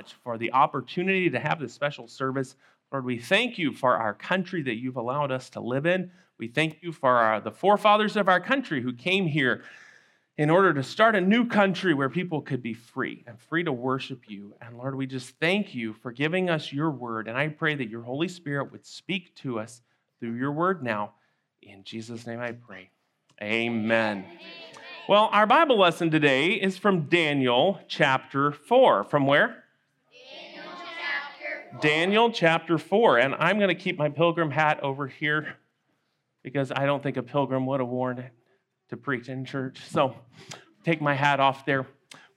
much for the opportunity to have this special service. Lord, we thank you for our country that you've allowed us to live in. We thank you for our, the forefathers of our country who came here in order to start a new country where people could be free and free to worship you. And Lord, we just thank you for giving us your word. And I pray that your Holy Spirit would speak to us through your word now. In Jesus' name I pray. Amen. Well, our Bible lesson today is from Daniel chapter 4. From where? Daniel chapter 4. Daniel chapter 4. And I'm going to keep my pilgrim hat over here because I don't think a pilgrim would have worn it to preach in church. So take my hat off there.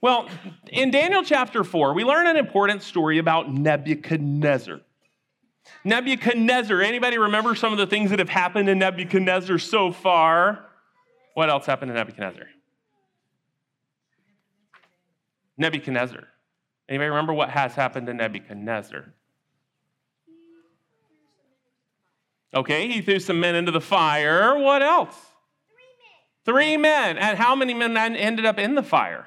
Well, in Daniel chapter 4, we learn an important story about Nebuchadnezzar. Nebuchadnezzar, anybody remember some of the things that have happened in Nebuchadnezzar so far? What else happened to Nebuchadnezzar? Nebuchadnezzar. Anybody remember what has happened to Nebuchadnezzar? Okay, he threw some men into the fire. What else? Three men. Three men. And how many men ended up in the fire?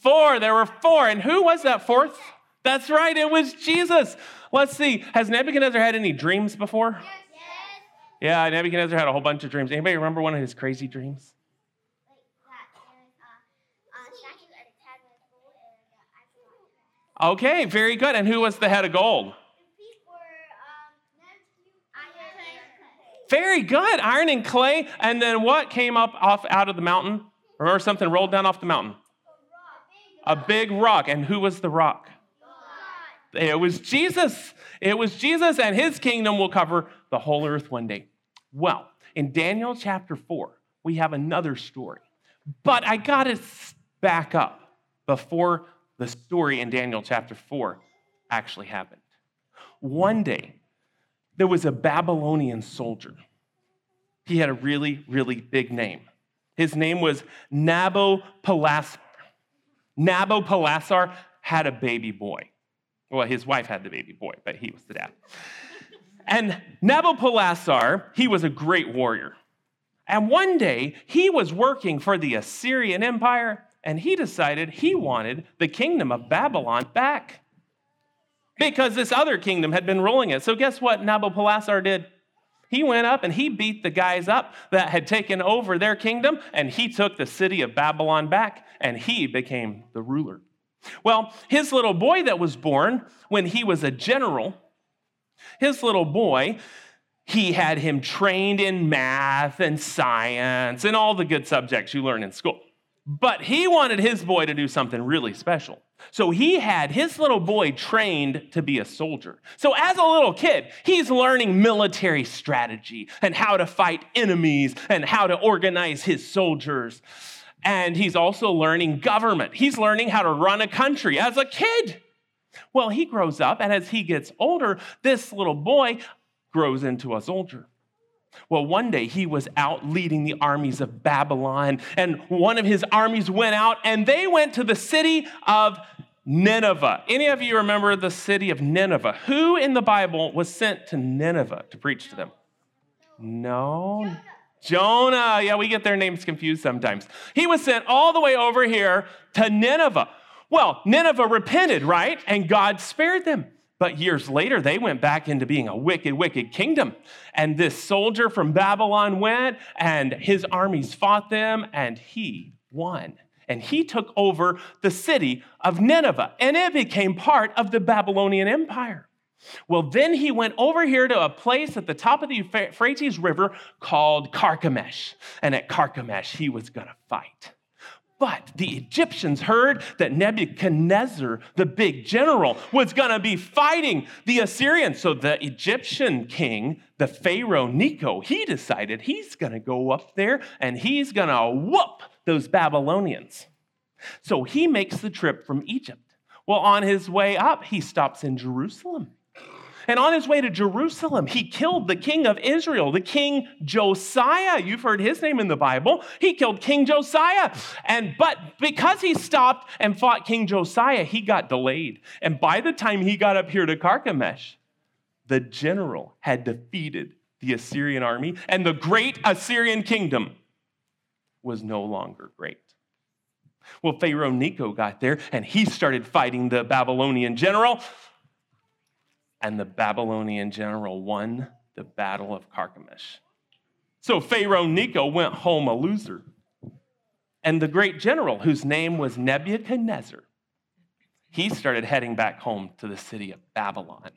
Four. Four. There were four. And who was that fourth? That's right, it was Jesus. Let's see. Has Nebuchadnezzar had any dreams before? Yes. Yeah, Nebuchadnezzar had a whole bunch of dreams. Anybody remember one of his crazy dreams? Like that. And, uh, uh, statue and its head was gold and uh, Okay, very good. And who was the head of gold? The feet were um, iron and clay. Very good. Iron and clay. And then what came up off out of the mountain? Remember something rolled down off the mountain? A rock. A big rock. And who was the rock? God. It was Jesus. It was Jesus, and his kingdom will cover the whole earth one day. Well, in Daniel chapter 4, we have another story. But I got to back up before the story in Daniel chapter 4 actually happened. One day, there was a Babylonian soldier. He had a really, really big name. His name was Nabopolassar. Nabopolassar had a baby boy. Well, his wife had the baby boy, but he was the dad. And Nabopolassar, he was a great warrior. And one day, he was working for the Assyrian Empire, and he decided he wanted the kingdom of Babylon back because this other kingdom had been ruling it. So, guess what Nabopolassar did? He went up and he beat the guys up that had taken over their kingdom, and he took the city of Babylon back, and he became the ruler. Well, his little boy that was born when he was a general, his little boy, he had him trained in math and science and all the good subjects you learn in school. But he wanted his boy to do something really special. So he had his little boy trained to be a soldier. So as a little kid, he's learning military strategy and how to fight enemies and how to organize his soldiers. And he's also learning government. He's learning how to run a country as a kid. Well, he grows up, and as he gets older, this little boy grows into a soldier. Well, one day he was out leading the armies of Babylon, and one of his armies went out and they went to the city of Nineveh. Any of you remember the city of Nineveh? Who in the Bible was sent to Nineveh to preach to them? No. Jonah. Yeah, we get their names confused sometimes. He was sent all the way over here to Nineveh. Well, Nineveh repented, right? And God spared them. But years later, they went back into being a wicked, wicked kingdom. And this soldier from Babylon went, and his armies fought them, and he won. And he took over the city of Nineveh, and it became part of the Babylonian Empire. Well, then he went over here to a place at the top of the Euphrates River called Carchemish. And at Carchemish, he was going to fight. But the Egyptians heard that Nebuchadnezzar, the big general, was going to be fighting the Assyrians. So the Egyptian king, the Pharaoh Necho, he decided he's going to go up there and he's going to whoop those Babylonians. So he makes the trip from Egypt. Well, on his way up, he stops in Jerusalem. And on his way to Jerusalem, he killed the king of Israel, the king Josiah. You've heard his name in the Bible. He killed King Josiah. And but because he stopped and fought King Josiah, he got delayed. And by the time he got up here to Carchemish, the general had defeated the Assyrian army, and the great Assyrian kingdom was no longer great. Well, Pharaoh Necho got there and he started fighting the Babylonian general. And the Babylonian general won the Battle of Carchemish. So Pharaoh Necho went home a loser. And the great general, whose name was Nebuchadnezzar, he started heading back home to the city of Babylon.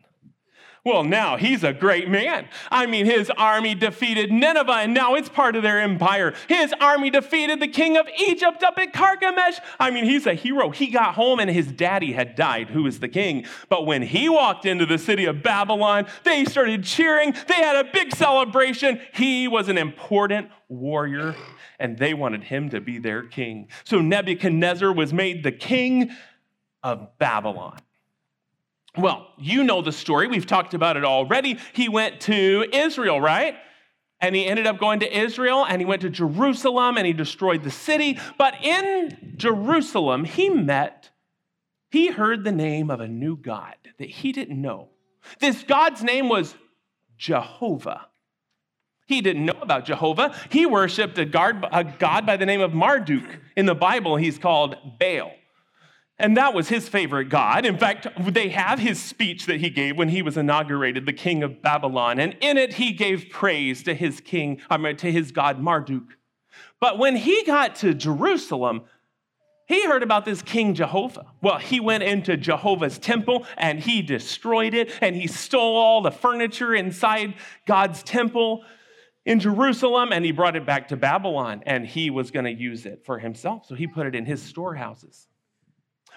Well, now he's a great man. I mean, his army defeated Nineveh, and now it's part of their empire. His army defeated the king of Egypt up at Carchemish. I mean, he's a hero. He got home, and his daddy had died, who was the king. But when he walked into the city of Babylon, they started cheering. They had a big celebration. He was an important warrior, and they wanted him to be their king. So Nebuchadnezzar was made the king of Babylon. Well, you know the story. We've talked about it already. He went to Israel, right? And he ended up going to Israel and he went to Jerusalem and he destroyed the city. But in Jerusalem, he met, he heard the name of a new God that he didn't know. This God's name was Jehovah. He didn't know about Jehovah. He worshiped a God, a God by the name of Marduk. In the Bible, he's called Baal. And that was his favorite God. In fact, they have his speech that he gave when he was inaugurated the king of Babylon. And in it, he gave praise to his king, I mean, to his God Marduk. But when he got to Jerusalem, he heard about this King Jehovah. Well, he went into Jehovah's temple and he destroyed it and he stole all the furniture inside God's temple in Jerusalem and he brought it back to Babylon and he was going to use it for himself. So he put it in his storehouses.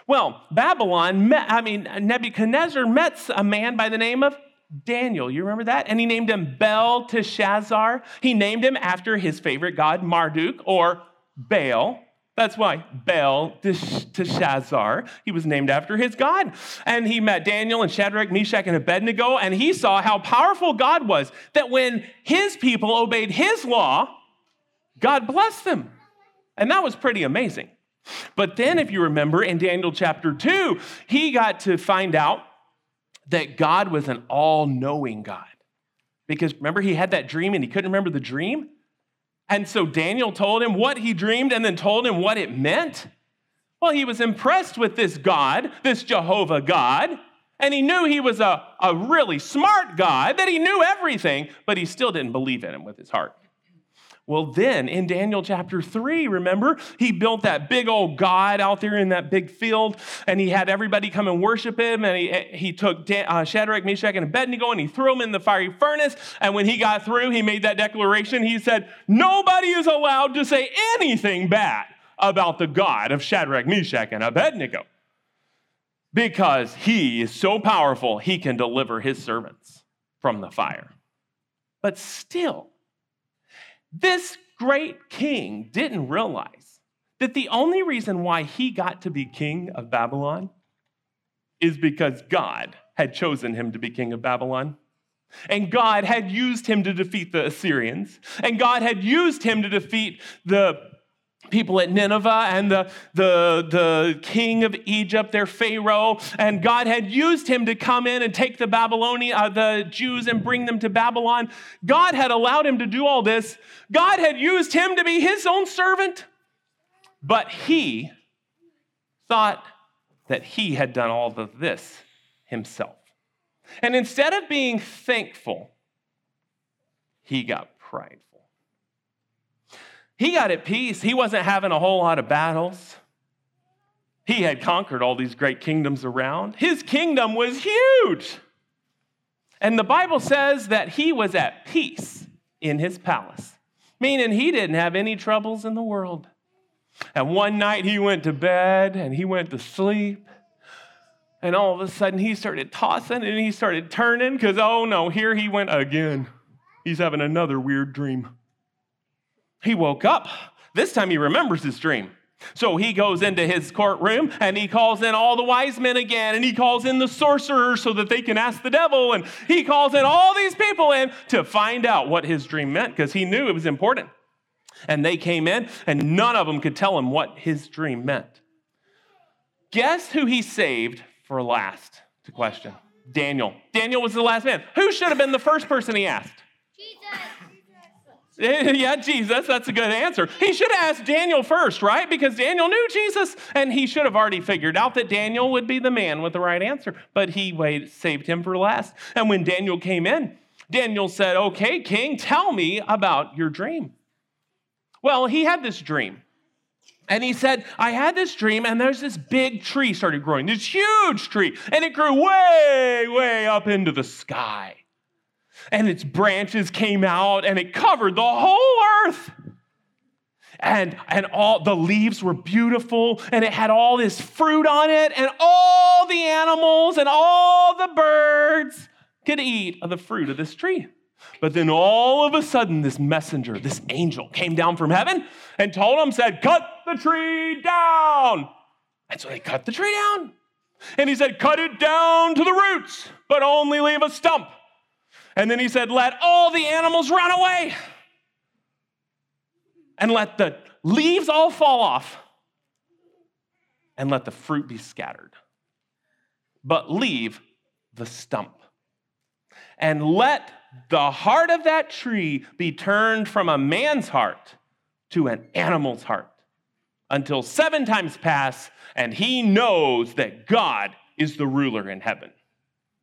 Well, Babylon, met, I mean, Nebuchadnezzar met a man by the name of Daniel. You remember that? And he named him Belteshazzar. He named him after his favorite god, Marduk or Baal. That's why Belteshazzar. He was named after his God. And he met Daniel and Shadrach, Meshach, and Abednego, and he saw how powerful God was. That when his people obeyed his law, God blessed them. And that was pretty amazing. But then, if you remember in Daniel chapter 2, he got to find out that God was an all knowing God. Because remember, he had that dream and he couldn't remember the dream? And so Daniel told him what he dreamed and then told him what it meant. Well, he was impressed with this God, this Jehovah God, and he knew he was a, a really smart God, that he knew everything, but he still didn't believe in him with his heart. Well, then in Daniel chapter 3, remember, he built that big old God out there in that big field, and he had everybody come and worship him. And he, he took Dan, uh, Shadrach, Meshach, and Abednego and he threw them in the fiery furnace. And when he got through, he made that declaration. He said, Nobody is allowed to say anything bad about the God of Shadrach, Meshach, and Abednego because he is so powerful, he can deliver his servants from the fire. But still, this great king didn't realize that the only reason why he got to be king of Babylon is because God had chosen him to be king of Babylon. And God had used him to defeat the Assyrians. And God had used him to defeat the people at Nineveh and the, the, the king of Egypt, their Pharaoh, and God had used him to come in and take the Babylonian, uh, the Jews and bring them to Babylon. God had allowed him to do all this. God had used him to be his own servant, but he thought that he had done all of this himself. And instead of being thankful, he got prideful. He got at peace. He wasn't having a whole lot of battles. He had conquered all these great kingdoms around. His kingdom was huge. And the Bible says that he was at peace in his palace, meaning he didn't have any troubles in the world. And one night he went to bed and he went to sleep. And all of a sudden he started tossing and he started turning because, oh no, here he went again. He's having another weird dream. He woke up. This time he remembers his dream. So he goes into his courtroom and he calls in all the wise men again and he calls in the sorcerers so that they can ask the devil and he calls in all these people in to find out what his dream meant because he knew it was important. And they came in and none of them could tell him what his dream meant. Guess who he saved for last to question? Daniel. Daniel was the last man. Who should have been the first person he asked? Yeah, Jesus, that's a good answer. He should have asked Daniel first, right? Because Daniel knew Jesus, and he should have already figured out that Daniel would be the man with the right answer. But he waited, saved him for last. And when Daniel came in, Daniel said, Okay, king, tell me about your dream. Well, he had this dream. And he said, I had this dream, and there's this big tree started growing, this huge tree, and it grew way, way up into the sky. And its branches came out, and it covered the whole earth. And, and all the leaves were beautiful, and it had all this fruit on it, and all the animals and all the birds could eat of the fruit of this tree. But then all of a sudden, this messenger, this angel, came down from heaven and told him, said, Cut the tree down. And so they cut the tree down. And he said, Cut it down to the roots, but only leave a stump. And then he said, Let all the animals run away. And let the leaves all fall off. And let the fruit be scattered. But leave the stump. And let the heart of that tree be turned from a man's heart to an animal's heart until seven times pass and he knows that God is the ruler in heaven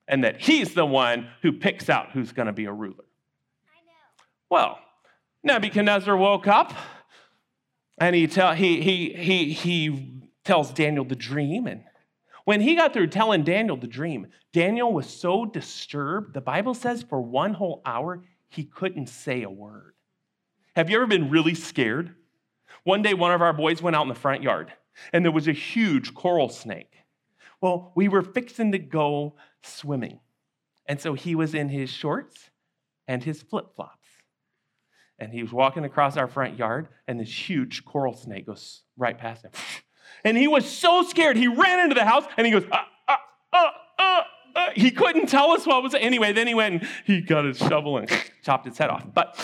and that he's the one who picks out who's going to be a ruler. Well, Nebuchadnezzar woke up and he, tell, he, he, he, he tells Daniel the dream and when he got through telling Daniel the dream, Daniel was so disturbed, the Bible says for one whole hour, he couldn't say a word. Have you ever been really scared? One day, one of our boys went out in the front yard, and there was a huge coral snake. Well, we were fixing to go swimming. And so he was in his shorts and his flip flops. And he was walking across our front yard, and this huge coral snake goes right past him. And he was so scared, he ran into the house and he goes, uh, uh, uh, uh. He couldn't tell us what was. Anyway, then he went and he got his shovel and chopped its head off. But,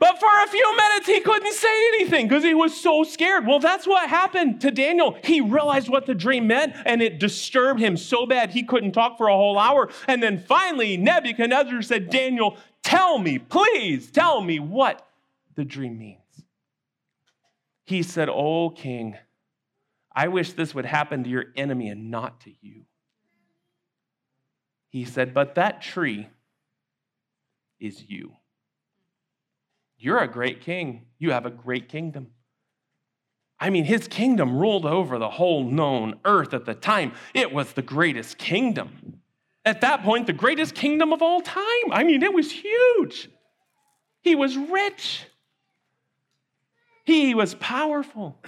but for a few minutes, he couldn't say anything because he was so scared. Well, that's what happened to Daniel. He realized what the dream meant and it disturbed him so bad he couldn't talk for a whole hour. And then finally, Nebuchadnezzar said, Daniel, tell me, please tell me what the dream means. He said, Oh, king, I wish this would happen to your enemy and not to you. He said, But that tree is you. You're a great king. You have a great kingdom. I mean, his kingdom ruled over the whole known earth at the time. It was the greatest kingdom. At that point, the greatest kingdom of all time. I mean, it was huge. He was rich, he was powerful.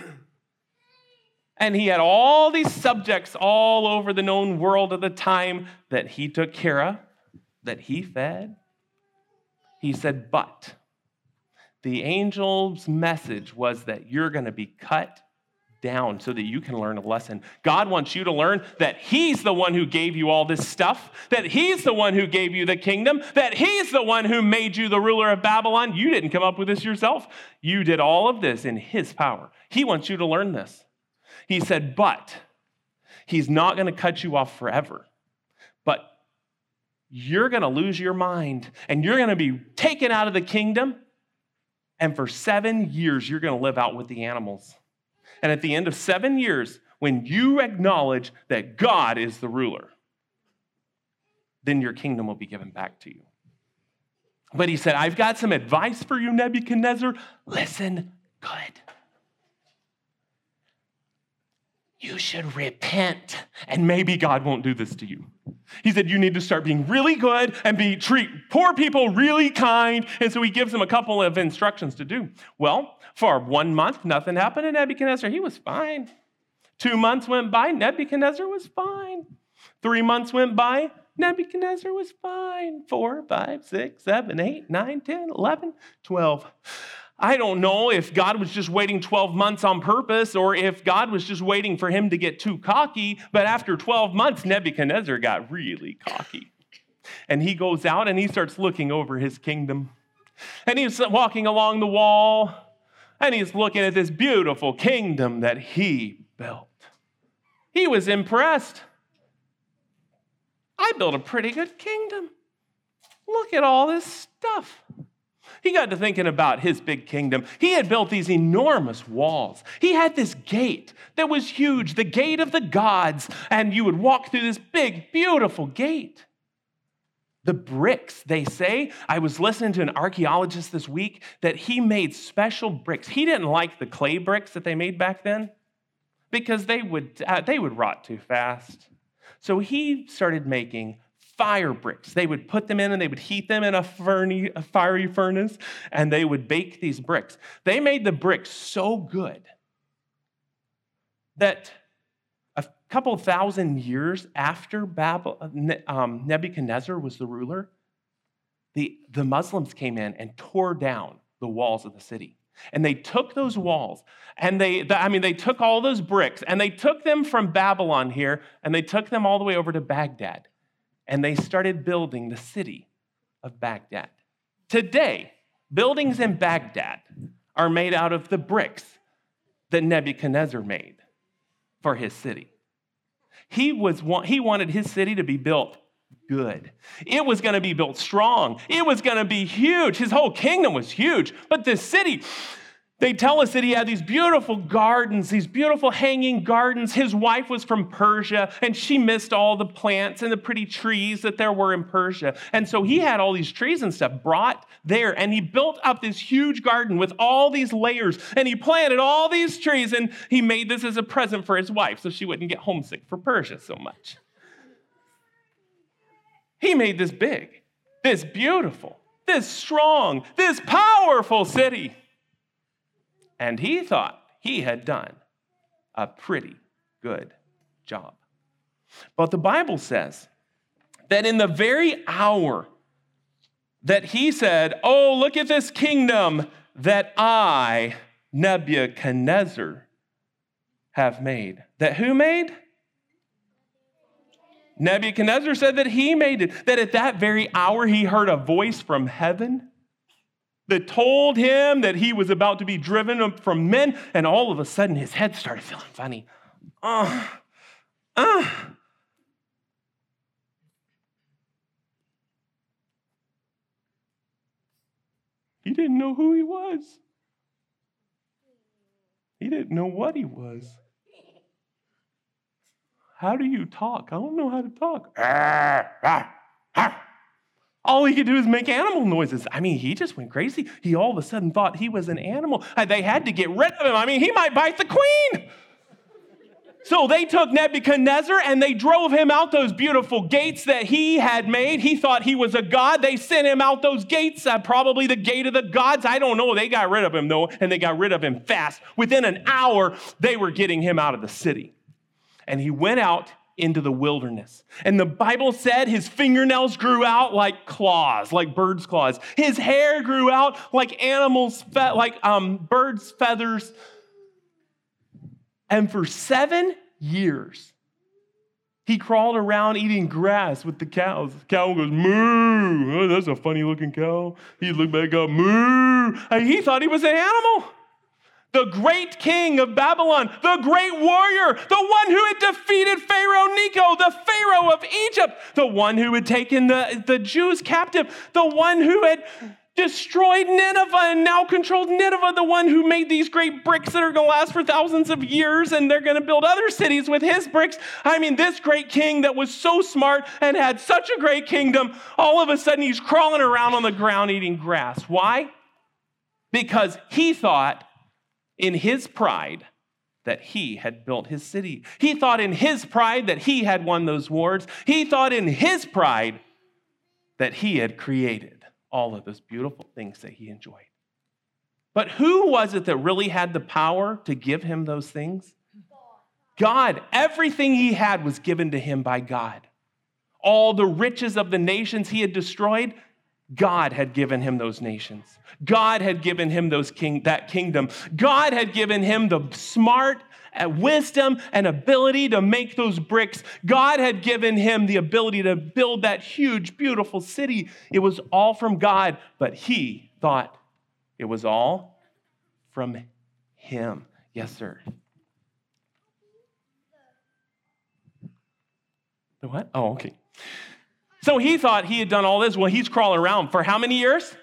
And he had all these subjects all over the known world of the time that he took care of, that he fed. He said, But the angel's message was that you're going to be cut down so that you can learn a lesson. God wants you to learn that He's the one who gave you all this stuff, that He's the one who gave you the kingdom, that He's the one who made you the ruler of Babylon. You didn't come up with this yourself. You did all of this in His power. He wants you to learn this. He said, but he's not going to cut you off forever. But you're going to lose your mind and you're going to be taken out of the kingdom. And for seven years, you're going to live out with the animals. And at the end of seven years, when you acknowledge that God is the ruler, then your kingdom will be given back to you. But he said, I've got some advice for you, Nebuchadnezzar. Listen good. You should repent and maybe God won't do this to you. He said you need to start being really good and be treat poor people really kind. And so he gives them a couple of instructions to do. Well, for one month, nothing happened to Nebuchadnezzar. He was fine. Two months went by, Nebuchadnezzar was fine. Three months went by, Nebuchadnezzar was fine. Four, five, six, seven, eight, nine, ten, eleven, twelve. I don't know if God was just waiting 12 months on purpose or if God was just waiting for him to get too cocky. But after 12 months, Nebuchadnezzar got really cocky. And he goes out and he starts looking over his kingdom. And he's walking along the wall and he's looking at this beautiful kingdom that he built. He was impressed. I built a pretty good kingdom. Look at all this stuff. He got to thinking about his big kingdom. He had built these enormous walls. He had this gate that was huge, the gate of the gods, and you would walk through this big, beautiful gate. The bricks, they say, I was listening to an archaeologist this week that he made special bricks. He didn't like the clay bricks that they made back then because they would, uh, they would rot too fast. So he started making fire bricks. They would put them in and they would heat them in a, ferny, a fiery furnace and they would bake these bricks. They made the bricks so good that a couple thousand years after Babylon, um, Nebuchadnezzar was the ruler, the, the Muslims came in and tore down the walls of the city. And they took those walls and they, I mean, they took all those bricks and they took them from Babylon here and they took them all the way over to Baghdad and they started building the city of Baghdad. Today, buildings in Baghdad are made out of the bricks that Nebuchadnezzar made for his city. He, was, he wanted his city to be built good. It was going to be built strong. It was going to be huge. His whole kingdom was huge. But this city, they tell us that he had these beautiful gardens, these beautiful hanging gardens. His wife was from Persia, and she missed all the plants and the pretty trees that there were in Persia. And so he had all these trees and stuff brought there, and he built up this huge garden with all these layers, and he planted all these trees, and he made this as a present for his wife so she wouldn't get homesick for Persia so much. He made this big, this beautiful, this strong, this powerful city. And he thought he had done a pretty good job. But the Bible says that in the very hour that he said, Oh, look at this kingdom that I, Nebuchadnezzar, have made. That who made? Nebuchadnezzar said that he made it, that at that very hour he heard a voice from heaven that told him that he was about to be driven from men, and all of a sudden his head started feeling funny. Uh, uh. He didn't know who he was. He didn't know what he was. How do you talk? I don't know how to talk. All he could do is make animal noises. I mean, he just went crazy. He all of a sudden thought he was an animal. They had to get rid of him. I mean, he might bite the queen. So they took Nebuchadnezzar and they drove him out those beautiful gates that he had made. He thought he was a god. They sent him out those gates, uh, probably the gate of the gods. I don't know. They got rid of him though, and they got rid of him fast. Within an hour, they were getting him out of the city. And he went out into the wilderness. And the Bible said his fingernails grew out like claws, like birds' claws. His hair grew out like animals, fe- like um, birds' feathers. And for seven years, he crawled around eating grass with the cows. The cow goes, moo. Oh, that's a funny looking cow. He looked back up, moo. And he thought he was an animal the great king of Babylon, the great warrior, the one who had defeated Pharaoh Necho, the Pharaoh of Egypt, the one who had taken the, the Jews captive, the one who had destroyed Nineveh and now controlled Nineveh, the one who made these great bricks that are going to last for thousands of years and they're going to build other cities with his bricks. I mean, this great king that was so smart and had such a great kingdom, all of a sudden he's crawling around on the ground eating grass. Why? Because he thought in his pride that he had built his city. He thought in his pride that he had won those wars. He thought in his pride that he had created all of those beautiful things that he enjoyed. But who was it that really had the power to give him those things? God. Everything he had was given to him by God. All the riches of the nations he had destroyed, God had given him those nations. God had given him those king, that kingdom. God had given him the smart uh, wisdom and ability to make those bricks. God had given him the ability to build that huge, beautiful city. It was all from God, but he thought it was all from him. Yes, sir. The what? Oh, okay. So he thought he had done all this. Well, he's crawling around for how many years?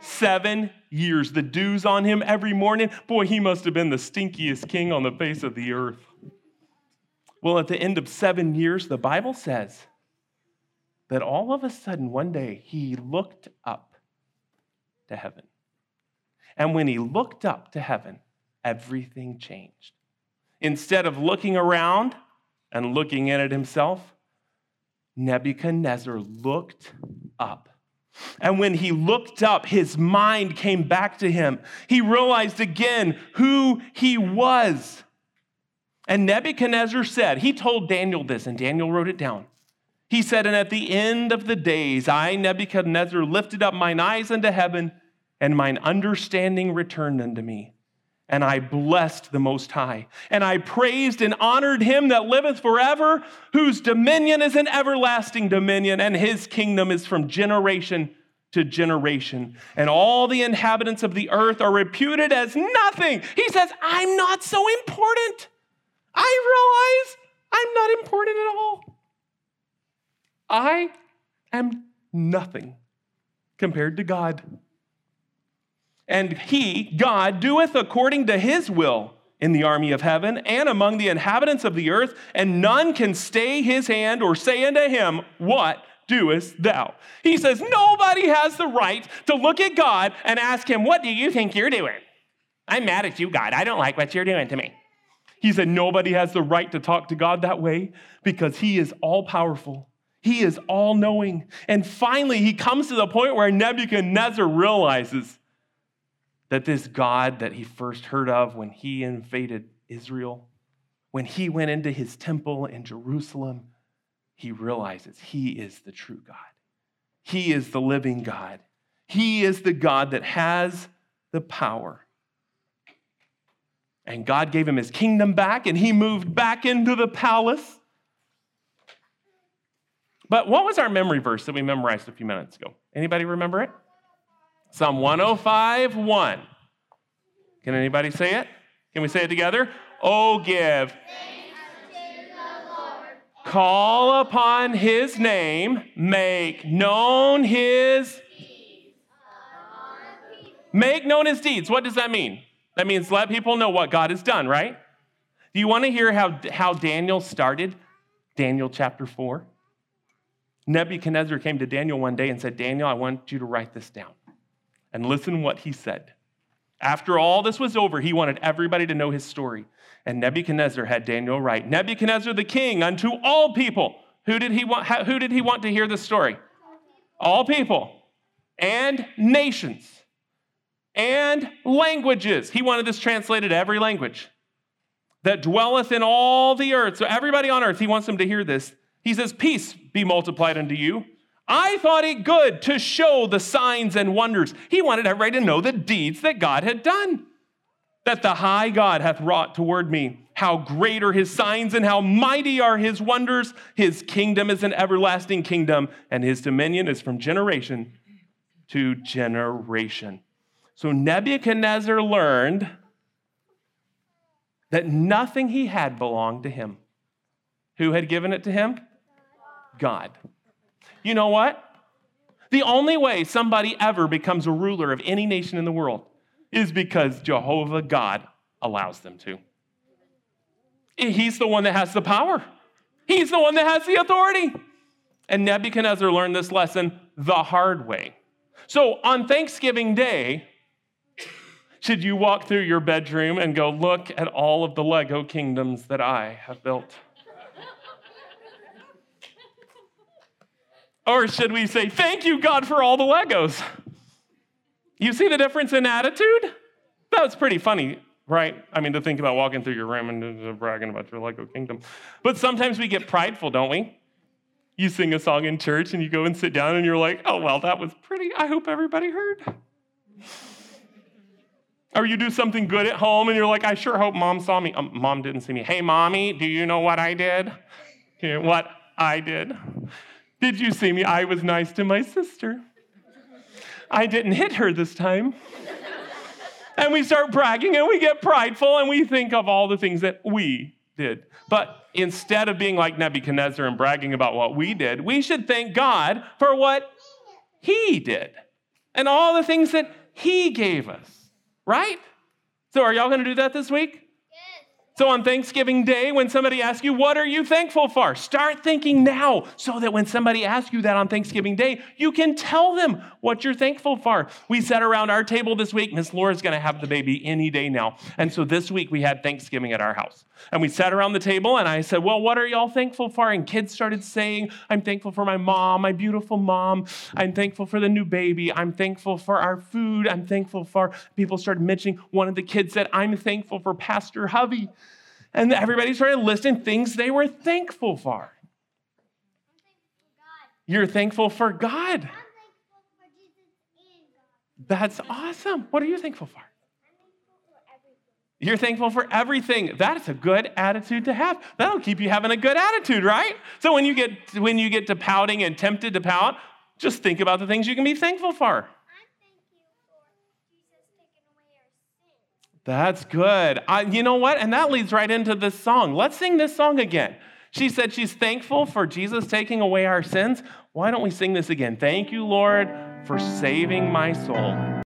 Seven years. The dew's on him every morning. Boy, he must have been the stinkiest king on the face of the earth. Well, at the end of seven years, the Bible says that all of a sudden, one day, he looked up to heaven. And when he looked up to heaven, everything changed. Instead of looking around and looking in at himself, Nebuchadnezzar looked up. And when he looked up, his mind came back to him. He realized again who he was. And Nebuchadnezzar said, he told Daniel this, and Daniel wrote it down. He said, And at the end of the days, I, Nebuchadnezzar, lifted up mine eyes unto heaven, and mine understanding returned unto me. And I blessed the Most High, and I praised and honored him that liveth forever, whose dominion is an everlasting dominion, and his kingdom is from generation to generation. And all the inhabitants of the earth are reputed as nothing. He says, I'm not so important. I realize I'm not important at all. I am nothing compared to God. And he, God, doeth according to his will in the army of heaven and among the inhabitants of the earth, and none can stay his hand or say unto him, What doest thou? He says, Nobody has the right to look at God and ask him, What do you think you're doing? I'm mad at you, God. I don't like what you're doing to me. He said, Nobody has the right to talk to God that way because He is all powerful. He is all knowing. And finally, he comes to the point where Nebuchadnezzar realizes that this God that he first heard of when he invaded Israel, when he went into his temple in Jerusalem, he realizes he is the true God. He is the living God. He is the God that has the power and God gave him his kingdom back, and he moved back into the palace. But what was our memory verse that we memorized a few minutes ago? Anybody remember it? Psalm 105 1. Can anybody say it? Can we say it together? Oh, give. Call upon his name, make known his Make known his deeds. What does that mean? That means let people know what God has done, right? Do you want to hear how, how Daniel started? Daniel chapter 4. Nebuchadnezzar came to Daniel one day and said, Daniel, I want you to write this down. And listen what he said. After all this was over, he wanted everybody to know his story. And Nebuchadnezzar had Daniel write, Nebuchadnezzar the king unto all people. Who did he want, who did he want to hear the story? All people and nations and languages. He wanted this translated every language that dwelleth in all the earth. So, everybody on earth, he wants them to hear this. He says, Peace be multiplied unto you. I thought it good to show the signs and wonders. He wanted everybody to know the deeds that God had done, that the high God hath wrought toward me. How great are his signs and how mighty are his wonders. His kingdom is an everlasting kingdom, and his dominion is from generation to generation. So Nebuchadnezzar learned that nothing he had belonged to him. Who had given it to him? God. You know what? The only way somebody ever becomes a ruler of any nation in the world is because Jehovah God allows them to. He's the one that has the power, He's the one that has the authority. And Nebuchadnezzar learned this lesson the hard way. So on Thanksgiving Day, should you walk through your bedroom and go, look at all of the Lego kingdoms that I have built? Or should we say, thank you, God, for all the Legos? You see the difference in attitude? That was pretty funny, right? I mean, to think about walking through your room and bragging about your Lego kingdom. But sometimes we get prideful, don't we? You sing a song in church and you go and sit down and you're like, oh, well, that was pretty. I hope everybody heard. Or you do something good at home and you're like, I sure hope mom saw me. Um, mom didn't see me. Hey, mommy, do you know what I did? what I did? Did you see me? I was nice to my sister. I didn't hit her this time. and we start bragging and we get prideful and we think of all the things that we did. But instead of being like Nebuchadnezzar and bragging about what we did, we should thank God for what he did. and all the things that He gave us, right? So, are y'all going to do that this week? So on Thanksgiving Day, when somebody asks you, What are you thankful for? Start thinking now so that when somebody asks you that on Thanksgiving Day, you can tell them what you're thankful for. We sat around our table this week. Miss Laura's going to have the baby any day now. And so this week we had Thanksgiving at our house. And we sat around the table and I said, Well, what are y'all thankful for? And kids started saying, I'm thankful for my mom, my beautiful mom. I'm thankful for the new baby. I'm thankful for our food. I'm thankful for people started mentioning. One of the kids said, I'm thankful for Pastor Hovey. And everybody started listing things they were thankful for. You're thankful for God. That's awesome. What are you thankful for? You're thankful for everything. That's a good attitude to have. That'll keep you having a good attitude, right? So when you get when you get to pouting and tempted to pout, just think about the things you can be thankful for. That's good. Uh, you know what? And that leads right into this song. Let's sing this song again. She said she's thankful for Jesus taking away our sins. Why don't we sing this again? Thank you, Lord, for saving my soul.